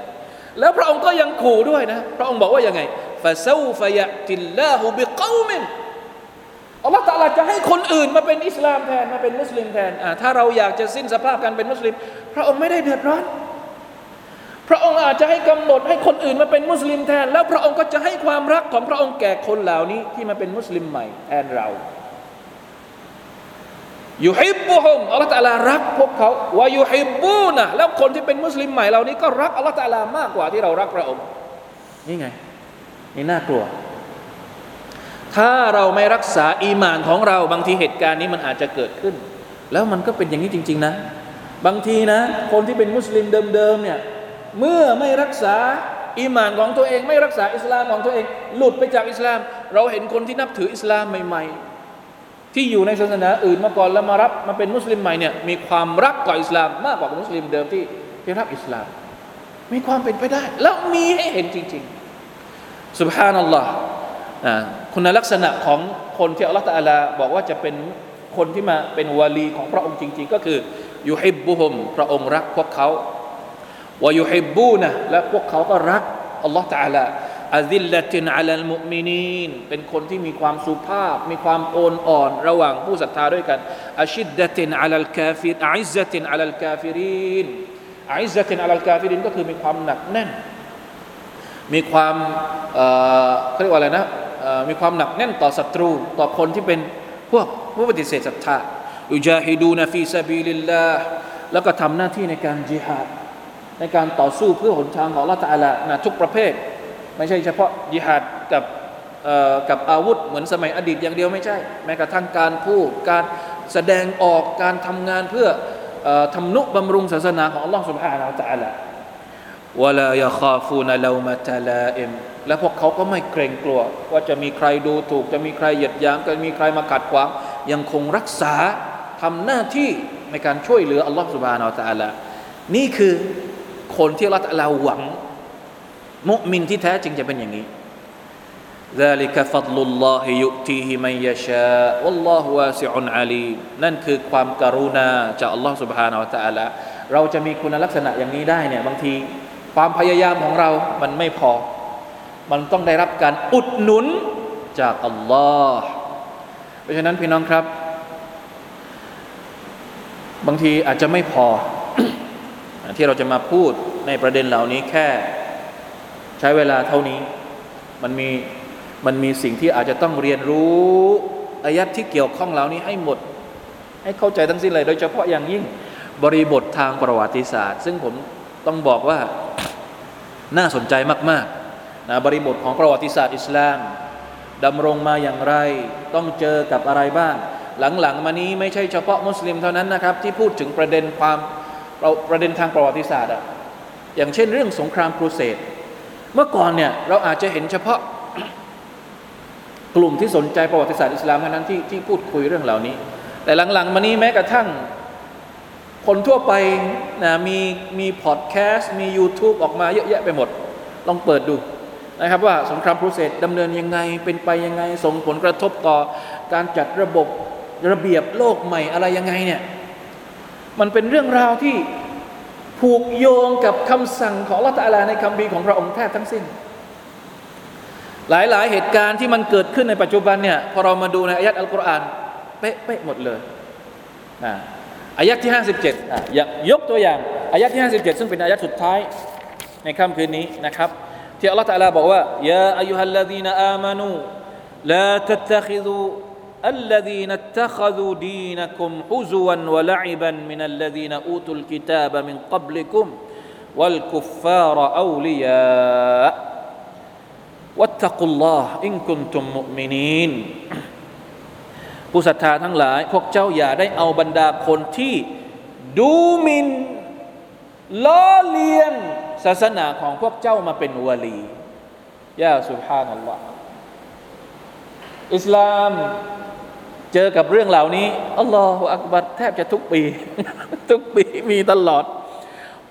แล้วพระองค์ก็ยังขู่ด้วยนะ พระองค์บอกว่ายังไงฟาซูฟยะติลลาหูบิกอมิน อัลลอฮฺตาลาจะให้คนอื่นมาเป็นอิสลามแทนมาเป็นมุสลิมแทนถ้าเราอยากจะสิ้นสภาพการเป็นมุสลิม พระองค์ไม่ได้เดือดร้อน พระองค์อาจจะให้กำหนดให้คนอื่นมาเป็นมุสลิมแทน แล้วพระองค์ก็จะให้ความรักของพระองค์แก่คนเหล่านี้ที่มาเป็นมุสลิมใหม่แทนเราอยู่ฮิบบุฮุมอัลลอฮฺตาลารักพวกเขาว่าอยู่ฮิบบูนะแล้วคนที่เป็นมุสลิมใหม่เหล่านี้ก็รักอัลลอฮฺตาลามากกว่าที่เรารักพระองค์นี่ไงนี่น่ากลัว ถ้าเราไม่รักษาอีมานของเรา บางทีเหตุการณ์นี้มันอาจจะเกิดขึ้น แล้วมันก็เป็นอย่างนี้จริง ๆ นะ บางทีนะ คนที่เป็นมุสลิมเดิมๆเนี่ยเมื่อไม่รักษาอีมานของตัวเอง ไม่รักษาอิสลามของตัวเอง หลุดไปจากอิสลาม เราเห็นคนที่นับถืออิสลามใหม่ ๆ ที่อยู่ในศาสนาอื่นมาก่อนแล้วมารับมาเป็นมุสลิมใหม่เนี่ยมีความรักต่ออิสลามมากกว่ามุสลิมเดิมที่ที่รับอิสลาม มีความเป็นไปได้ แล้วมีให้เห็นจริงๆสุบฮานัลลอฮ์ คุณลักษณะของคนที่อัลลอฮฺตะลาบอกว่าจะเป็นคนที่มาเป็นวาลีของพระองค์จริง ๆ ก็คือยูฮิบบุฮมพระองค์รักพวกเขาวายูฮิบบูนะและพวกเขาก็รักอัลลอฮฺตะลาอาซิลละตินอัลลมุมินีนเป็นคนที่มีความสุภาพ มีความโอนอ่อน ระหว่างผู้ศรัทธาด้วยกันأشدة على الكافر أعزة على الكافرين أعزة على الكافرينก็คือมีความหนักแน่น มีความเขาเรียกว่าอะไรนะ มีความหนักแน่นต่อศัตรู ต่อคนที่เป็นพวกผู้ปฏิเสธศรัทธาيجاهدون في سبيل اللهแล้วก็ทำหน้าที่ในการจิฮาดในการต่อสู้เพื่อหนทางของละตัละนะทุกประเภท ไม่ใช่เฉพาะจิฮาดกับกับอาวุธเหมือนสมัยอดีตอย่างเดียวไม่ใช่ แม้กระทั่งการพูดการแสดงออกการทำงานเพื่อทำนุบำรุงศาสนาของอัลลอฮ์สุบฮานาอัลลอฮ์ วลายาคาฟูนลามาตาลาเอมและพวกเขาก็ไม่เกรงกลัว ว่าจะมีใครดูถูก จะมีใครเหยียดหยามจะมีใครมาขัดขวางยังคงรักษาทำหน้าที่ในการช่วยเหลืออัลลอฮ์ سبحانه และ تعالى นี่คือคนที่รัตลาหวัง มุมินที่แท้จริงจะเป็นอย่างนี้ ذلك فضل الله يؤتيه من يشاء والله واسع عليم นั่นคือความกรุณาจากอัลลอฮ์ سبحانه และ تعالى เราจะมีคุณลักษณะอย่างนี้ได้เนี่ยบางที ความพยายามของเรามันไม่พอ มันต้องได้รับการอุดหนุนจากอัลลอฮ์เพราะฉะนั้นพี่น้องครับ บางทีอาจจะไม่พอ ที่เราจะมาพูดในประเด็นเหล่านี้แค่ ใช้เวลาเท่านี้ มันมีมันมีสิ่งที่อาจจะต้องเรียนรู้อายัดที่เกี่ยวข้องเหล่านี้ให้หมด ให้เข้าใจทั้งสิ้นเลย โดยเฉพาะอย่างยิ่งบริบททางประวัติศาสตร์ ซึ่งผม ต้องบอกว่าน่าสนใจมากๆนะบริบทของประวัติศาสตร์อิสลามดำรงมาอย่างไร ต้องเจอกับอะไรบ้าง หลังๆ มานี้ไม่ใช่เฉพาะมุสลิมเท่านั้นนะครับ ที่พูดถึงประเด็นความประเด็นทางประวัติศาสตร์อะอย่างเช่นเรื่องสงครามครูเสดเมื่อก่อนเนี่ยเราอาจจะเห็นเฉพาะกลุ่มที่สนใจประวัติศาสตร์อิสลามเท่านั้นที่ที่พูดคุยเรื่องเหล่านี้ แต่หลังๆ มานี้แม้กระทั่ง คนทั่วไปนะมีมีพอดแคสต์มี YouTube ออกมาเยอะแยะไปหมด ลองเปิดดูนะครับว่าสงครามโปรเซสดำเนินยังไงเป็นไปยังไง ส่งผลกระทบต่อการจัดระบบระเบียบโลกใหม่อะไรยังไงเนี่ยมันเป็นเรื่องราวที่ผูกโยงกับคำสั่งของละตัลาในคำบีของพระองค์แท้ทั้งสิ้น หลายๆ เหตุการณ์ที่มันเกิดขึ้นในปัจจุบันเนี่ยพอเรามาดูในอายัดอัลกุรอานเป๊ะๆหมดเลยนะ อายัดที่57อ่ะยกตัวอย่างอายัดที่57ซึ่งเป็นอายัดสุดท้ายในค่ำคืนนี้นะครับที่อัลลอฮฺตะลาบอกว่ายาอายุฮัลลดีนอามานูลาตัตตคิดู الذين اتخذوا دينكم حزوا ولعبا من الذين اوتوا الكتاب من قبلكم والكفار اولياء واتقوا الله ان كنتم مؤمنين ผู้ศรัทธาทั้งหลาย พวกเจ้าอย่าได้เอาบรรดาคนที่ดูหมินล้อเลียนศาสนาของพวกเจ้ามาเป็นวลียาสุภานัลลอฮ์อิสลามเจอกับเรื่องเหล่านี้อัลลอฮฺอักบัดแทบจะทุกปี ทุกปีมีตลอด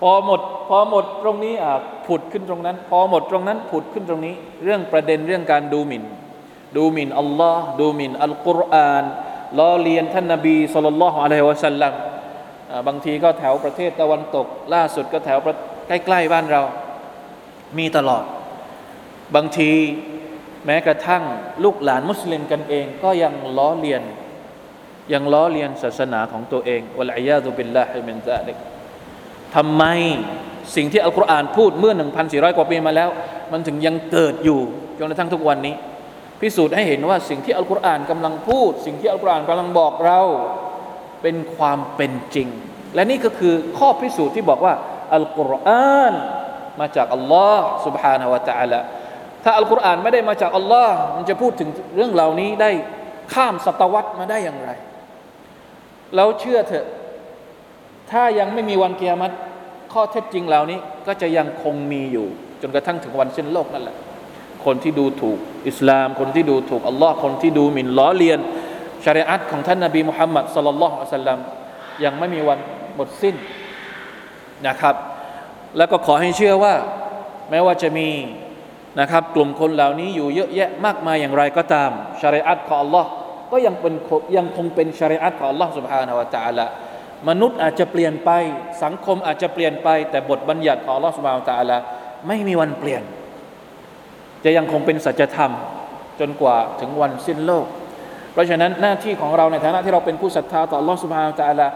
พอหมด พอหมดตรงนี้อะผุดขึ้นตรงนั้น พอหมดตรงนั้นผุดขึ้นตรงนี้ เรื่องประเด็นเรื่องการดูหมิน่น ดูหมิ่นอัลลอฮ์ดูหมิ่นอัลกุรอานล้อเลียนท่านนบีสุลต่านละฮ์อะลัยฮิวะสัลลัมบางทีก็แถวประเทศตะวันตก ล่าสุดก็แถวใกล้ๆบ้านเรา มีตลอด บางทีแม้กระทั่งลูกหลานมุสลิมกันเอง ก็ยังล้อเลียน ยังล้อเลียนศาสนาของตัวเองوالعياذ بالله من ذلكทำไมสิ่งที่อัลกุรอานพูดเมื่อ 1,400 กว่าปีมาแล้ว มันถึงยังเกิดอยู่จนกระทั่งทุกวันนี้ พิสูจน์ให้เห็นว่าสิ่งที่อัลกุรอานกำลังพูด สิ่งที่อัลกุรอานกำลังบอกเราเป็นความเป็นจริง และนี่ก็คือข้อพิสูจน์ที่บอกว่าอัลกุรอานมาจากอัลลอฮ์ سبحانه และ تعالى ถ้าอัลกุรอานไม่ได้มาจากอัลลอฮ์มันจะพูดถึงเรื่องเหล่านี้ได้ข้ามศตวรรษมาได้อย่างไรเราเชื่อเถอะ ถ้ายังไม่มีวันเกียรติข้อเท็จจริงเหล่านี้ก็จะยังคงมีอยู่ จนกระทั่งถึงวันสิ้นโลกนั่นแหละ คนที่ดูถูกอิสลาม คนที่ดูถูกอัลลอฮ์คนที่ดูหมิ่นล้อเลียนชริอัตของท่านนาบีมุฮัมมัดสลลัลลอฮุอะสัลลัมยังไม่มีวันหมดสิ้นนะครับ แล้วก็ขอให้เชื่อว่า แม้ว่าจะมีนะครับ กลุ่มคนเหล่านี้อยู่เยอะแยะมากมายอย่างไรก็ตามชริอัตของอัลลอฮ์ก็ยังเป็นยังคงเป็นชริอัตของอัลลอฮ์ سبحانه และ تعالى มนุษย์อาจจะเปลี่ยนไปสังคมอาจจะเปลี่ยนไป แต่บทบัญญัติของอัลลอฮ์ سبحانه และ تعالى ไม่มีวันเปลี่ยน จะยังคงเป็นสัจธรรมจนกว่าถึงวันสิ้นโลก เพราะฉะนั้นหน้าที่ของเราในฐานะที่เราเป็นผู้ศรัทธาต่อ Allah سبحانه และ تعالى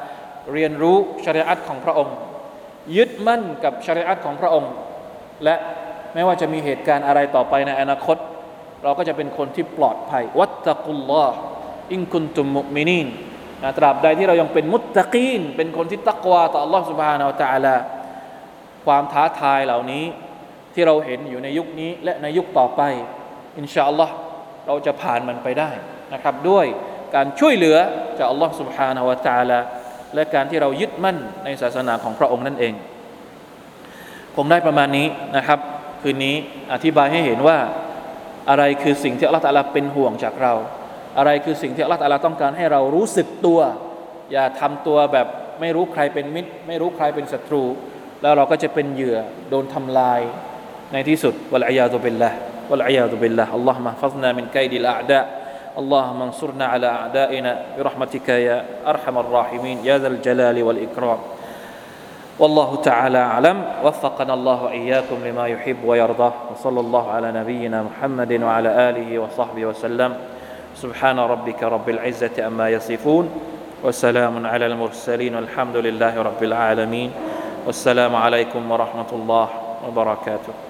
เรียนรู้ชริอัตของพระองค์ ยึดมั่นกับชริอัตของพระองค์ และไม่ว่าจะมีเหตุการณ์อะไรต่อไปในอนาคต เราก็จะเป็นคนที่ปลอดภัย วัตตะกุลลอฮ์อิงคุนตุมมุมินีนตราบใดที่เรายังเป็นมุตตะกีน เป็นคนที่ตักวาต่อ Allah سبحانه และ تعالى ความท้าทายเหล่านี้ ที่เราเห็นอยู่ในยุคนี้และในยุคต่อไป อินชาอัลลอฮ์เราจะผ่านมันไปได้นะครับ ด้วยการช่วยเหลือ จากอัลลอฮ์ سبحانه และ تعالى และการที่เรายึดมั่นในศาสนาของพระองค์นั่นเอง ผมได้ประมาณนี้นะครับ คืนนี้อธิบายให้เห็นว่าอะไรคือสิ่งที่อัลลอฮ์ตาลาเป็นห่วงจากเรา อะไรคือสิ่งที่อัลลอฮ์ตาลาต้องการให้เรารู้สึกตัว อย่าทำตัวแบบไม่รู้ใครเป็นมิตร ไม่รู้ใครเป็นศัตรู แล้วเราก็จะเป็นเหยื่อโดนทำลาย ในที่สุดวะลัยยาตุบิลละวะลัยยาตุบิลละอัลลอฮ์มะฟัซนามินไกดิลอาดะ اللهم انصرنا على أعدائنا برحمتك يا أرحم الراحمين يا ذا الجلال والإكرام والله تعالى أعلم وفقنا الله إياكم لما يحب ويرضى وصلى الله على نبينا محمد وعلى آله وصحبه وسلم سبحان ربك رب العزة أما يصفون وسلام على المرسلين والحمد لله رب العالمين والسلام عليكم ورحمة الله وبركاته